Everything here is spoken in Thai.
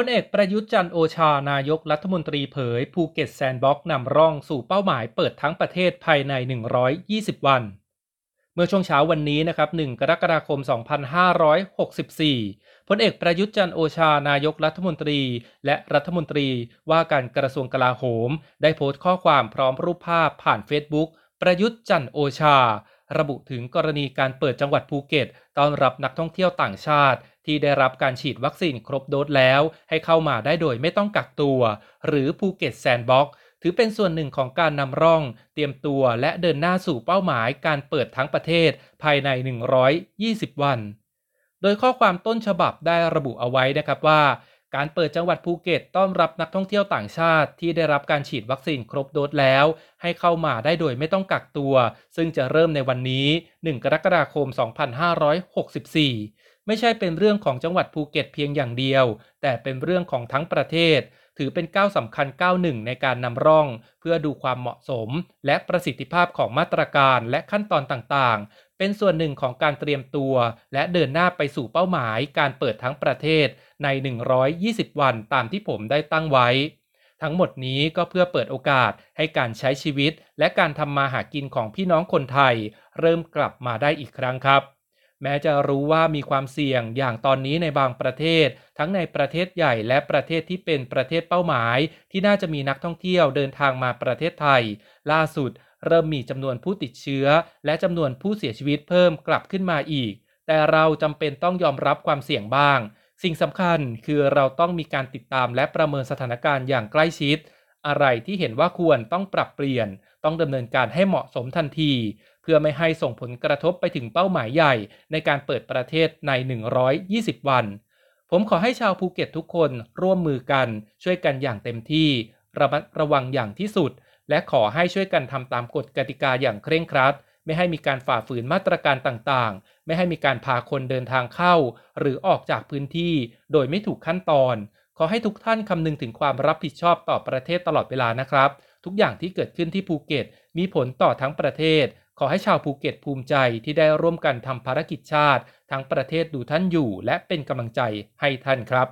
พลเอกประยุทธ์จันทร์โอชานายกรัฐมนตรีเผยภูเก็ตแซนด์บ็อกซ์นำร่องสู่เป้าหมายเปิดทั้งประเทศภายใน 120 วัน เมื่อช่วงเช้าวันนี้นะครับ 1 กรกฎาคม 2564 พลเอกประยุทธ์จันทร์โอชานายกรัฐมนตรี และรัฐมนตรีว่าการกระทรวงกลาโหม ได้โพสต์ข้อความพร้อมรูปภาพผ่านเฟซบุ๊กประยุทธ์จันทร์โอชา ระบุถึงกรณีการเปิดจังหวัดภูเก็ตต้อนรับนักท่องเที่ยวต่างชาติ ที่ได้รับการฉีดวัคซีนครบโดสแล้ว ให้เข้ามาได้โดยไม่ต้องกักตัว หรือภูเก็ตแซนด์บ็อกซ์ถือเป็นส่วนหนึ่งของการนำร่อง เตรียมตัวและเดินหน้าสู่เป้าหมายการเปิดทั้งประเทศภายใน 120 วัน โดยข้อความต้นฉบับได้ระบุเอาไว้นะครับว่า การเปิดจังหวัดภูเก็ตต้อนรับนักท่องเที่ยวต่างชาติที่ได้รับการฉีดวัคซีนครบโดสแล้ว ให้เข้ามาได้โดยไม่ต้องกักตัว ซึ่งจะเริ่มในวันนี้ 1 กรกฎาคม 2564 ไม่ใช่เป็นเรื่องของจังหวัดภูเก็ตเพียงอย่างเดียว แต่เป็นเรื่องของทั้งประเทศ ถือเป็นก้าวสำคัญก้าวหนึ่งในการนำร่อง เพื่อดูความเหมาะสม และประสิทธิภาพของมาตรการและขั้นตอนต่างๆ เป็นส่วนหนึ่งของการเตรียมตัว และเดินหน้าไปสู่เป้าหมายการเปิดทั้งประเทศใน 120 วันตามที่ผมได้ตั้งไว้ ทั้งหมดนี้ก็เพื่อเปิดโอกาสให้การใช้ชีวิต และการทำมาหากินของพี่น้องคนไทย เริ่มกลับมาได้อีกครั้งครับแม้จะรู้ว่ามีความเสี่ยงอย่างตอนนี้ในบางประเทศ ทั้งในประเทศใหญ่และประเทศที่เป็นประเทศเป้าหมาย ที่น่าจะมีนักท่องเที่ยวเดินทางมาประเทศไทย ล่าสุด เริ่มมีจำนวนผู้ติดเชื้อ และจำนวนผู้เสียชีวิตเพิ่มกลับขึ้นมาอีก แต่เราจำเป็นต้องยอมรับความเสี่ยงบ้าง สิ่งสำคัญคือเราต้องมีการติดตามและประเมินสถานการณ์อย่างใกล้ชิด อะไรที่เห็นว่าควรต้องปรับเปลี่ยน ต้องดำเนินการให้เหมาะสมทันที เพื่อไม่ให้ส่งผลกระทบไปถึงเป้าหมายใหญ่ ในการเปิดประเทศใน 120 วัน ผมขอให้ชาวภูเก็ตทุกคนร่วมมือกัน ช่วยกันอย่างเต็มที่ระมัดระวังอย่างที่สุด และขอให้ช่วยกันทำตามกฎกติกาอย่างเคร่งครัด ไม่ให้มีการฝ่าฝืนมาตรการต่างๆ ไม่ให้มีการพาคนเดินทางเข้า หรือออกจากพื้นที่ โดยไม่ถูกขั้นตอน ขอให้ทุกท่านคำนึงถึงความรับผิดชอบต่อประเทศตลอดเวลานะครับ ทุกอย่างที่เกิดขึ้นที่ภูเก็ต มีผลต่อทั้งประเทศ ขอให้ชาวภูเก็ตภูมิใจที่ได้ร่วมกันทำภารกิจชาติ ทั้งประเทศดูท่านอยู่ และเป็นกำลังใจให้ท่านครับ